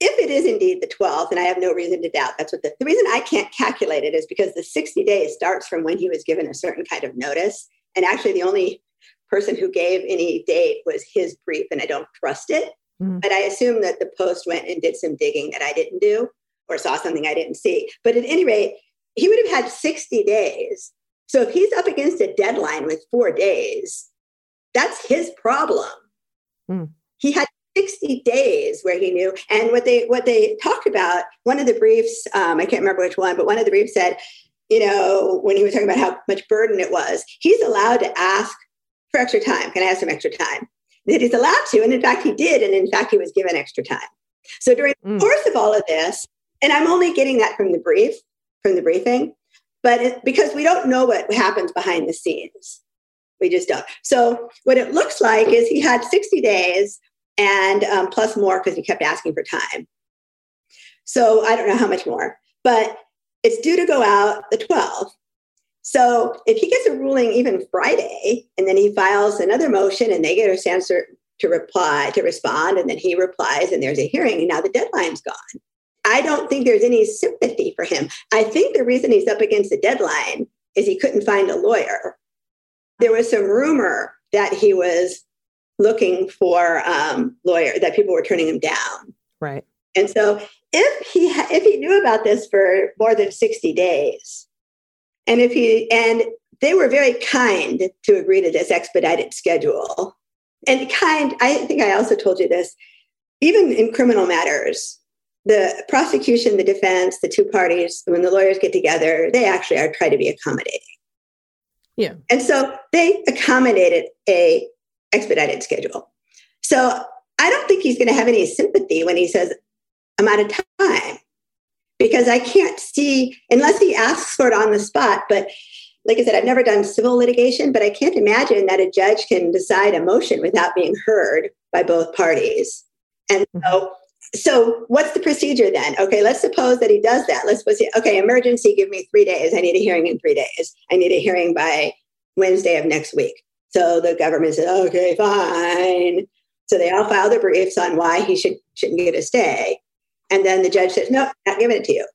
if it is indeed the 12th, and I have no reason to doubt that's what the, the reason I can't calculate it is because the 60 days starts from when he was given a certain kind of notice. And actually, the only person who gave any date was his brief, and I don't trust it. Mhm. But I assume that the post went and did some digging that I didn't do or saw something I didn't see. But at any rate, he would have had 60 days. So if he's up against a deadline with four days, that's his problem. Hmm. He had 60 days where he knew. And what they what they talked about, one of the briefs, um, I can't remember which one, but one of the briefs said, you know, when he was talking about how much burden it was, he's allowed to ask for extra time. Can I have some extra time? That he's allowed to. And in fact, he did. And in fact, he was given extra time. So during the Mm. course of all of this, and I'm only getting that from the brief, from the briefing, but it, because we don't know what happens behind the scenes. We just don't. So what it looks like is he had 60 days and um, plus more because he kept asking for time. So I don't know how much more, but it's due to go out the 12th. So if he gets a ruling even Friday and then he files another motion and they get a chance to reply, to respond, and then he replies and there's a hearing and now the deadline's gone. I don't think there's any sympathy for him. I think the reason he's up against the deadline is he couldn't find a lawyer. There was some rumor that he was looking for um, lawyer that people were turning him down. right. And so if he ha- if he knew about this for more than 60 days, and if he and they were very kind to agree to this expedited schedule. And kind, I think I also told you this, even in criminal matters, the prosecution, the defense, the two parties, when the lawyers get together, they actually are trying to be accommodating. Yeah. And so they accommodated a expedited schedule. So I don't think he's going to have any sympathy when he says, I'm out of time. Because I can't see, unless he asks for it on the spot. But like I said, I've never done civil litigation, but I can't imagine that a judge can decide a motion without being heard by both parties. And mm-hmm. so, so what's the procedure then? Okay, let's suppose that he does that. Let's suppose, he- okay, emergency, give me three days. I need a hearing in three days. I need a hearing by Wednesday of next week. So the government said, okay, fine. So they all file their briefs on why he should, shouldn't get a stay. And then the judge says, no, not giving it to you.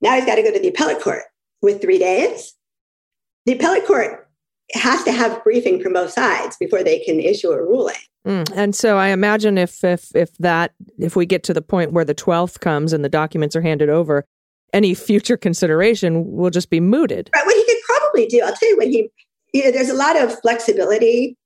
Now he's got to go to the appellate court with three days. The appellate court has to have briefing from both sides before they can issue a ruling. Mm. And so I imagine if if if that if we get to the point where the 12th comes and the documents are handed over, any future consideration will just be mooted. Right. What he could probably do, I'll tell you what he, you know, there's a lot of flexibility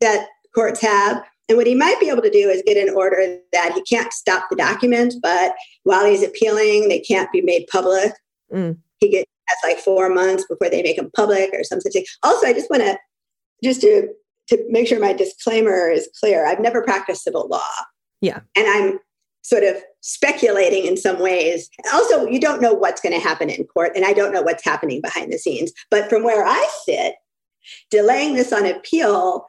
that courts have. And what he might be able to do is get an order that he can't stop the documents, but while he's appealing, they can't be made public. Mm. He gets that's like four months before they make them public or some such thing. Also, I just want to just to to make sure my disclaimer is clear. I've never practiced civil law. Yeah. And I'm sort of speculating in some ways. Also, you don't know what's going to happen in court, and I don't know what's happening behind the scenes. But from where I sit, delaying this on appeal,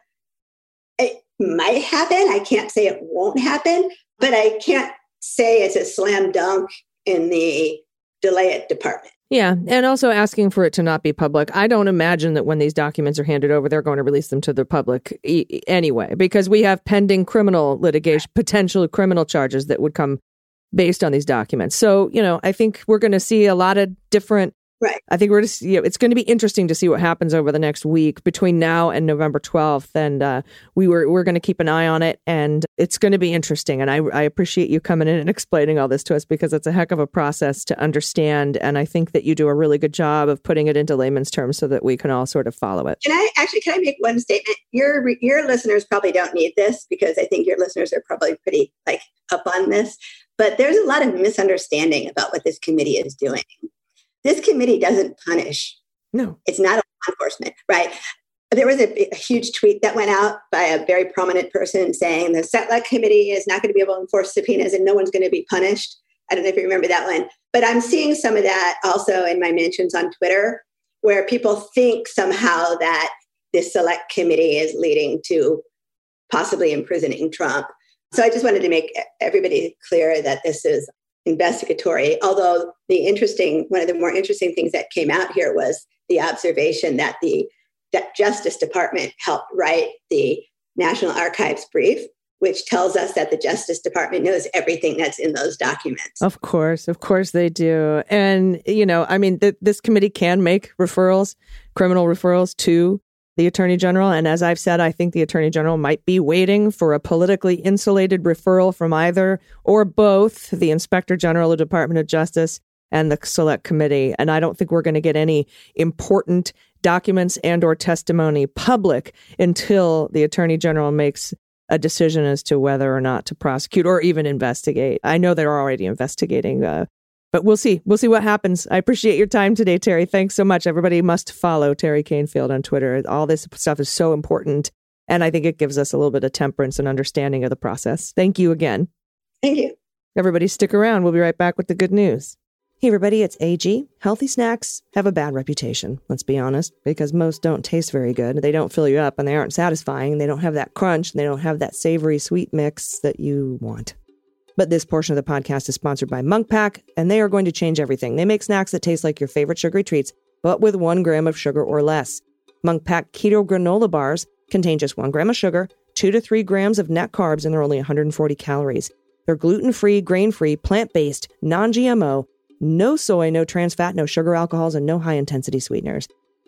it might happen. I can't say it won't happen, but I can't say it's a slam dunk in the delay it department. Yeah, and also asking for it to not be public. I don't imagine that when these documents are handed over, they're going to release them to the public e- anyway, because we have pending criminal litigation, potential criminal charges that would come based on these documents. So, you know, I think we're going to see a lot of different. Right. I think we're just, you know, it's going to be interesting to see what happens over the next week between now and November 12th. And uh, we were, we're going to keep an eye on it and it's going to be interesting. And I, I appreciate you coming in and explaining all this to us because it's a heck of a process to understand. And I think that you do a really good job of putting it into layman's terms so that we can all sort of follow it. Can I actually can I make one statement? Your your listeners probably don't need this because I think your listeners are probably pretty like up on this. But there's a lot of misunderstanding about what this committee is doing. This committee doesn't punish. No. It's not a law enforcement, right? There was a, a huge tweet that went out by a very prominent person saying the Select Committee is not going to be able to enforce subpoenas and no one's going to be punished. I don't know if you remember that one, but I'm seeing some of that also in my mentions on Twitter, where people think somehow that this Select Committee is leading to possibly imprisoning Trump. So I just wanted to make everybody clear that this is investigatory. Although the interesting, one of the more interesting things that came out here was the observation that the that Justice Department helped write the National Archives brief, which tells us that the Justice Department knows everything that's in those documents. Of course, of course they do. And, you know, I mean, th- this committee can make referrals, criminal referrals to the Attorney General. And as I've said, I think the Attorney General might be waiting for a politically insulated referral from either or both the Inspector General of the Department of Justice and the Select Committee. And I don't think we're going to get any important documents and or testimony public until the Attorney General makes a decision as to whether or not to prosecute or even investigate. I know they're already investigating uh, but we'll see. We'll see what happens. I appreciate your time today, Teri. Thanks so much. Everybody must follow Teri Kanefield on Twitter. All this stuff is so important. And I think it gives us a little bit of temperance and understanding of the process. Thank you again. Thank you. Everybody, stick around. We'll be right back with the good news. Hey, everybody, it's AG. Healthy snacks have a bad reputation, let's be honest, because most don't taste very good. They don't fill you up and they aren't satisfying. They don't have that crunch and they don't have that savory sweet mix that you want. But this portion of the podcast is sponsored by Munk Pack, and they are going to change everything. They make snacks that taste like your favorite sugary treats, but with one gram of sugar or less. Munk Pack Keto Granola Bars contain just one gram of sugar, two to three grams of net carbs, and they're only 140 calories. They're gluten free, grain free, plant based, non GMO, no soy, no trans fat, no sugar alcohols, and no high intensity sweeteners.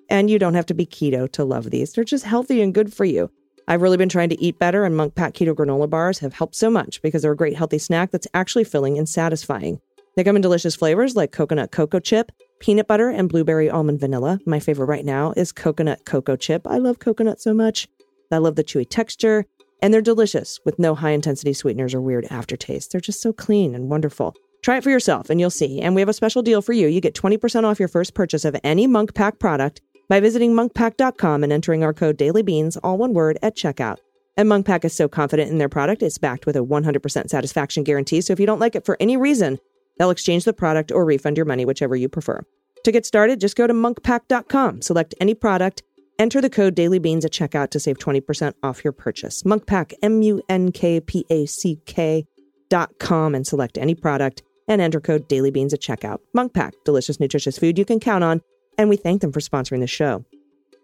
And you don't have to be keto to love these. They're just healthy and good for you. I've really been trying to eat better, and Munk Pack Keto Granola Bars have helped so much because they're a great healthy snack that's actually filling and satisfying. They come in delicious flavors like coconut cocoa chip, peanut butter, and blueberry almond vanilla. My favorite right now is coconut cocoa chip. I love coconut so much. I love the chewy texture, and they're delicious with no high intensity sweeteners or weird aftertaste. They're just so clean and wonderful. Try it for yourself and you'll see. And we have a special deal for you. You get 20% off your first purchase of any Munk Pack product by visiting munkpack.com and entering our code dailybeans, all one word, at checkout. And Munkpack is so confident in their product, it's backed with a 100% satisfaction guarantee. So if you don't like it for any reason, they'll exchange the product or refund your money, whichever you prefer. To get started, just go to munkpack.com, select any product, enter the code dailybeans at checkout to save 20% off your purchase. Munkpack, M U N K P A C K dot com, and select any product and enter code dailybeans at checkout. Munkpack, delicious, nutritious food you can count on and we thank them for sponsoring the show.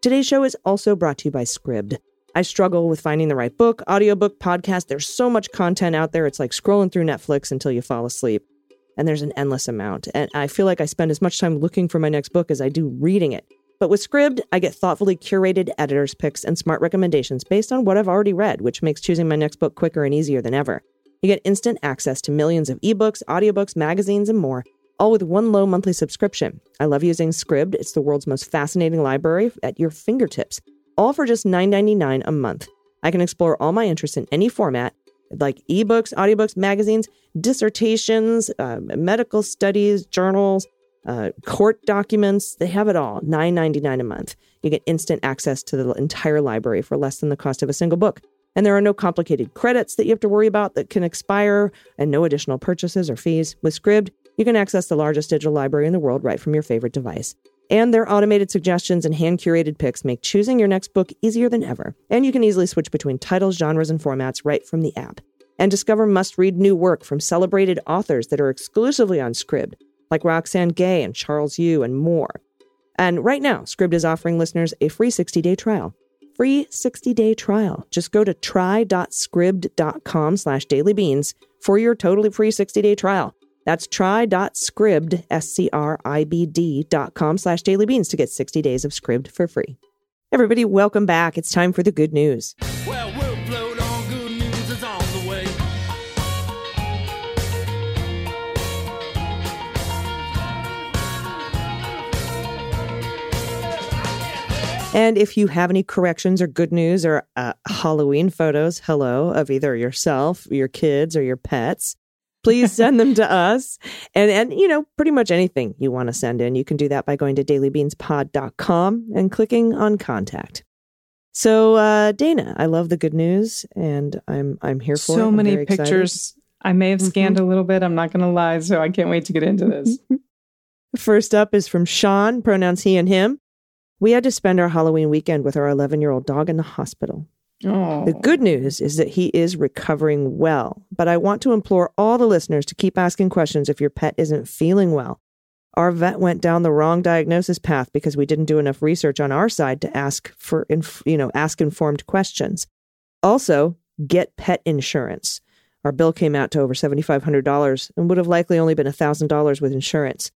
Today's show is also brought to you by Scribd. I struggle with finding the right book, audiobook, podcast. There's so much content out there. It's like scrolling through Netflix until you fall asleep. And there's an endless amount. And I feel like I spend as much time looking for my next book as I do reading it. But with Scribd, I get thoughtfully curated editor's picks and smart recommendations based on what I've already read, which makes choosing my next book quicker and easier than ever. You get instant access to millions of ebooks, audiobooks, magazines, and more all with one low monthly subscription. I love using Scribd. It's the world's most fascinating library at your fingertips, all for just $9.99 a month. I can explore all my interests in any format, like ebooks, audiobooks, magazines, dissertations, uh, medical studies, journals, uh, court documents. They have it all. $9.99 a month. You get instant access to the entire library for less than the cost of a single book. And there are no complicated credits that you have to worry about that can expire, and no additional purchases or fees. With Scribd, you can access the largest digital library in the world right from your favorite device. And their automated suggestions and hand curated picks make choosing your next book easier than ever. And you can easily switch between titles, genres, and formats right from the app. And discover must read new work from celebrated authors that are exclusively on Scribd, like Roxane Gay and Charles Yu, and more. And right now, Scribd is offering listeners a free 60 day trial. Free 60 day trial. Just go to try.scribd.com slash dailybeans for your totally free 60 day trial. That's try.scribd, S-C-R-I-B-D dot com slash dailybeans to get 60 days of Scribd for free. Everybody, welcome back. It's time for the good news. Well, we'll float on. Good news is on the way. And if you have any corrections or good news or uh, Halloween photos, hello, of either yourself, your kids, or your pets, please send them to us. And, and, you know, pretty much anything you want to send in, you can do that by going to dailybeanspod.com and clicking on contact. So, uh, Dana, I love the good news and I'm, I'm here for it. so I'm many very excited. pictures. I may have scanned a little bit. I'm not going to lie. So I can't wait to get into this. First up is from Sean, pronouns he and him. We had to spend our Halloween weekend with our 11 year old dog in the hospital. Oh, The good news is that he is recovering well, but I want to implore all the listeners to keep asking questions if your pet isn't feeling well. Our vet went down the wrong diagnosis path because we didn't do enough research on our side to ask for, inf- you know, ask informed questions. Also, get pet insurance. Our bill came out to over $7,500 and would have likely only been $1,000 with insurance,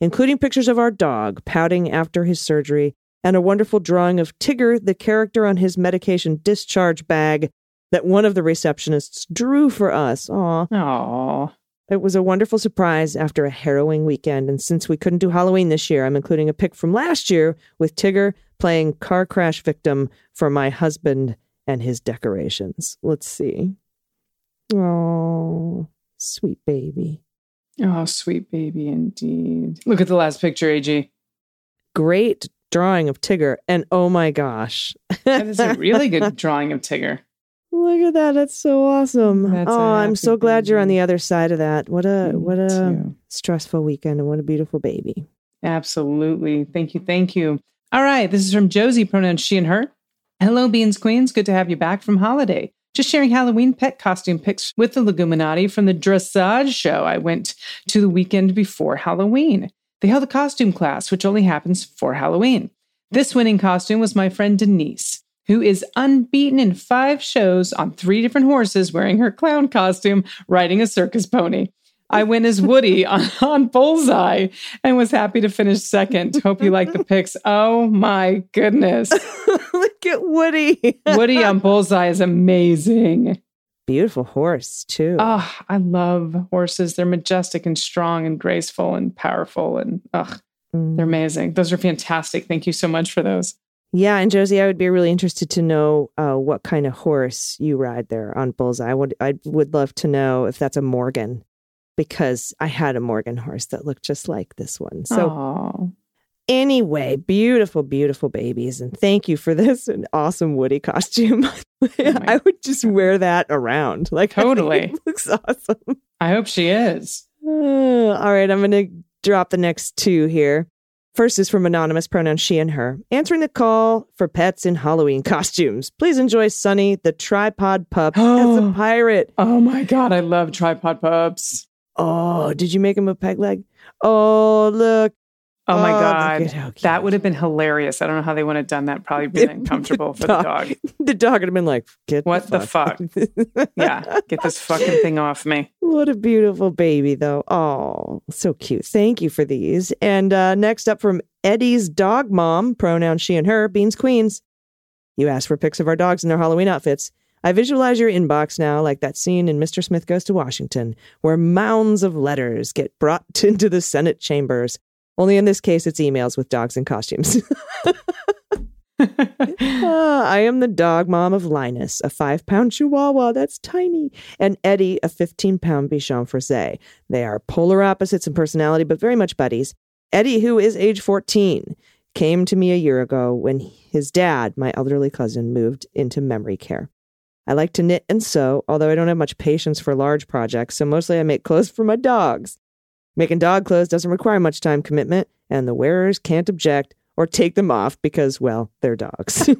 including pictures of our dog pouting after his surgery and a wonderful drawing of Tigger, the character on his medication discharge bag that one of the receptionists drew for us. Aw. oh, It was a wonderful surprise after a harrowing weekend. And since we couldn't do Halloween this year, I'm including a pic from last year with Tigger playing car crash victim for my husband and his decorations. Let's see. Oh, sweet baby. oh, sweet baby, indeed. Look at the last picture, AG. Great drawing of Tigger. And oh my gosh. That is a really good drawing of Tigger. Look at that. That's so awesome. That's oh, I'm so glad you're on the other side of that. What a Me what a too. stressful weekend and what a beautiful baby. Absolutely. Thank you. Thank you. All right. This is from Josie, pronouns she and her. Hello, Beans Queens. Good to have you back from holiday. Just sharing Halloween pet costume pics with the Leguminati from the dressage show I went to the weekend before Halloween. They held a costume class, which only happens for Halloween. This winning costume was my friend Denise, who is unbeaten in five shows on three different horses wearing her clown costume, riding a circus pony. I went as Woody on, on Bullseye and was happy to finish second. Hope you like the pics. Oh my goodness. Look at Woody. Woody on Bullseye is amazing. Beautiful horse, too. Oh, I love horses. They're majestic and strong and graceful and powerful and ugh, Mm. they're amazing. Those are fantastic. Thank you so much for those. Yeah, and Josie, I would be really interested to know uh, what kind of horse you ride there on Bullseye. I would I would love to know if that's a Morgan, because I had a Morgan horse that looked just like this one. So Aw. Anyway, beautiful, beautiful babies, and thank you for this awesome Woody costume. I would just wear that around, like Totally. looks awesome. I hope she is. Uh, all right, I'm going to drop the next two here. First is from anonymous pronouns she and her, answering the call for pets in Halloween costumes. Please enjoy Sunny, the tripod pup, as a pirate. Oh my God, I love tripod pups. Oh, did you make him a peg leg? Oh, look. Oh my Oh, God. That would have been hilarious. I don't know how they would have done that. Probably been uncomfortable for the dog. The dog would have been like, get What the fuck. Yeah, get this fucking thing off me. What a beautiful baby, though. Oh, so cute. Thank you for these. And uh, next up from Eddie's dog mom, pronoun she and her, Beans Queens. You asked for pics of our dogs in their Halloween outfits. I visualize your inbox now like that scene in Mr. Smith Goes to Washington, where mounds of letters get brought into the Senate chambers. Only in this case, it's emails with dogs in costumes. Ah, I am the dog mom of Linus, a five pound chihuahua that's tiny, and Eddie, a 15 pound Bichon Frise. They are polar opposites in personality, but very much buddies. Eddie, who is age 14, came to me a year ago when his dad, my elderly cousin, moved into memory care. I like to knit and sew, although I don't have much patience for large projects, so mostly I make clothes for my dogs. Making dog clothes doesn't require much time commitment, and the wearers can't object or take them off because, well, they're dogs.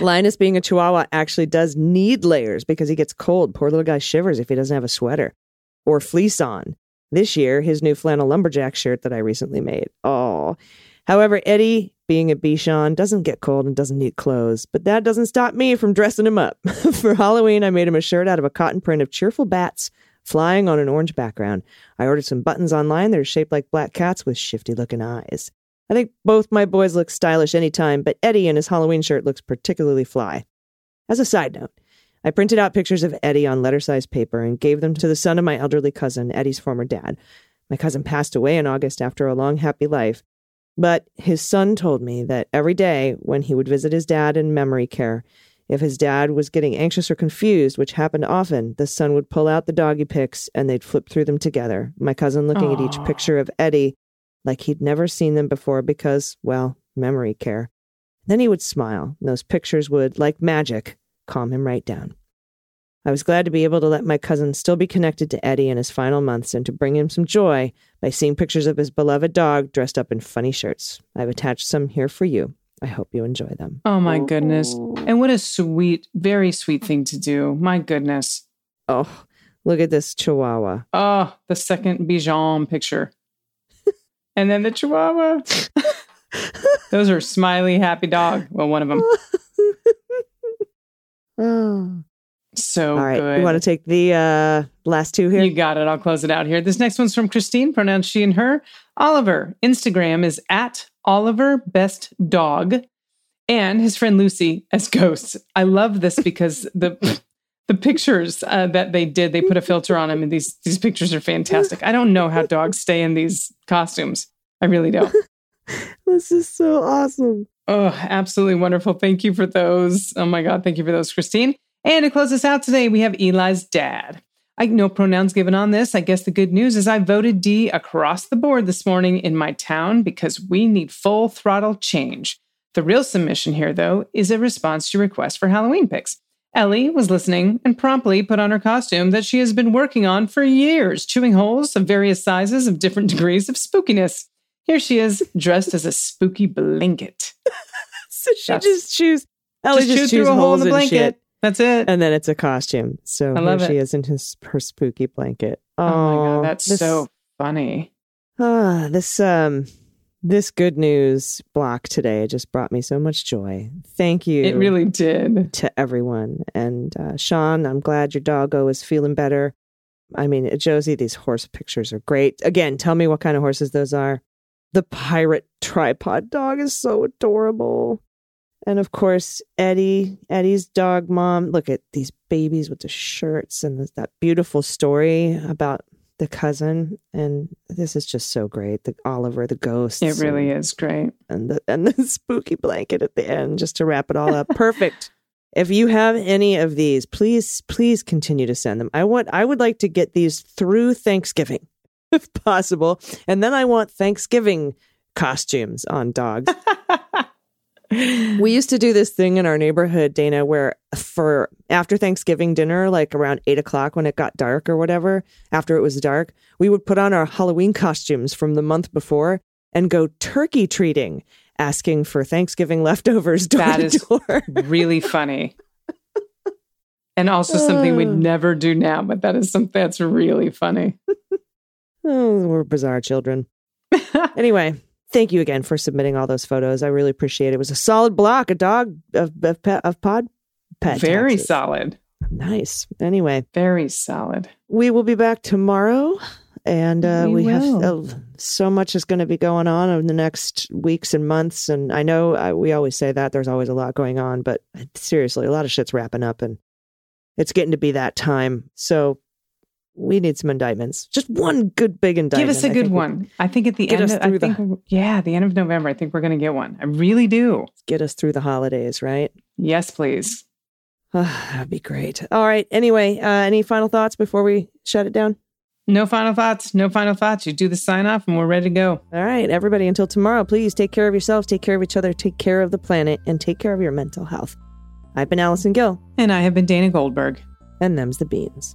Linus, being a chihuahua, actually does need layers because he gets cold. Poor little guy shivers if he doesn't have a sweater or fleece on. This year, his new flannel lumberjack shirt that I recently made. Oh. However, Eddie, being a Bichon, doesn't get cold and doesn't need clothes, but that doesn't stop me from dressing him up. For Halloween, I made him a shirt out of a cotton print of cheerful bats flying on an orange background. I ordered some buttons online that are shaped like black cats with shifty looking eyes. I think both my boys look stylish anytime, but Eddie in his Halloween shirt looks particularly fly. As a side note, I printed out pictures of Eddie on letter sized paper and gave them to the son of my elderly cousin, Eddie's former dad. My cousin passed away in August after a long, happy life, but his son told me that every day when he would visit his dad in memory care, If his dad was getting anxious or confused, which happened often, the son would pull out the doggy pics and they'd flip through them together. My cousin looking at each picture of Eddie like he'd never seen them before because, well, memory care. Then he would smile, and those pictures would, like magic, calm him right down. I was glad to be able to let my cousin still be connected to Eddie in his final months and to bring him some joy by seeing pictures of his beloved dog dressed up in funny shirts. I've attached some here for you. I hope you enjoy them. Oh my goodness. And what a sweet, very sweet thing to do. My goodness. Oh, look at this chihuahua. Oh, the second Bichon picture. and then the Chihuahua. Those are smiley, happy dog. Well, one of them. Oh. So All right. good. You want to take the uh, last two here? You got it. I'll close it out here. This next one's from Christine, pronounced she and her. Oliver, Instagram is at Oliver Best Dog, and his friend Lucy as ghosts. I love this because the the pictures uh, that they did, they put a filter on them, and these these pictures are fantastic. I don't know how dogs stay in these costumes. I really don't. this is so awesome. Oh, absolutely wonderful. Thank you for those. Oh my God. Thank you for those, Christine. And to close us out today, we have Eli's dad. I no pronouns given on this. I guess the good news is I voted D across the board this morning in my town because we need full throttle change. The real submission here, though, is a response to request for Halloween pics. Ellie was listening and promptly put on her costume that she has been working on for years, chewing holes of various sizes of different degrees of spookiness. Here she is, dressed as a spooky blanket. So she That's- just chews. Ellie Just just, chews through a hole in the blanket. Shit, That's it. and then it's a costume. So I here love she it. is in his her spooky blanket. oh my god, that's this- so funny. Ah, this um this good news block today just brought me so much joy. Thank you. It really did. to everyone. And uh, Sean, I'm glad your doggo is feeling better. I mean, Josie, these horse pictures are great. Again, tell me what kind of horses those are. The pirate tripod dog is so adorable. And of course, Eddie, Eddie's dog mom. Look at these babies with the shirts and that beautiful story about the cousin. And this is just so great. The Oliver, the ghost. It really and- is great. and the and the spooky blanket at the end just to wrap it all up. Perfect. If you have any of these, please please continue to send them. I want I would like to get these through Thanksgiving if possible. And then I want Thanksgiving costumes on dogs. we used to do this thing in our neighborhood, Dana, where for after Thanksgiving dinner, like around eight o'clock when it got dark or whatever, after it was dark, we would put on our Halloween costumes from the month before and go turkey treating, asking for Thanksgiving leftovers door That to is- door. really funny. And also something we'd Uh. never do now, but that is something that's really funny. oh, we're bizarre children. Anyway, thank you again for submitting all those photos. I really appreciate it. It was a solid block, a dog of of, pet, of pod pet. Very taxes. solid. Nice. Anyway, Very solid. we will be back tomorrow. And uh, We we, have uh, so much is going to be going on in the next weeks and months. And I know I, we always say that there's always a lot going on, but seriously, a lot of shit's wrapping up and it's getting to be that time. So we need some indictments. Just one good big indictment. Give us a I good one. I think at the end, of, I through the- think, yeah, the end of November, I think we're going to get one. I really do. Get us through the holidays, right? Yes, please. that'd be great. All right. Anyway, uh, any final thoughts before we shut it down? No final thoughts. No final thoughts. You do the sign off and we're ready to go. All right, everybody, until tomorrow, please take care of yourselves, take care of each other, take care of the planet, and take care of your mental health. I've been Allison Gill, And I have been Dana Goldberg. and them's the beans.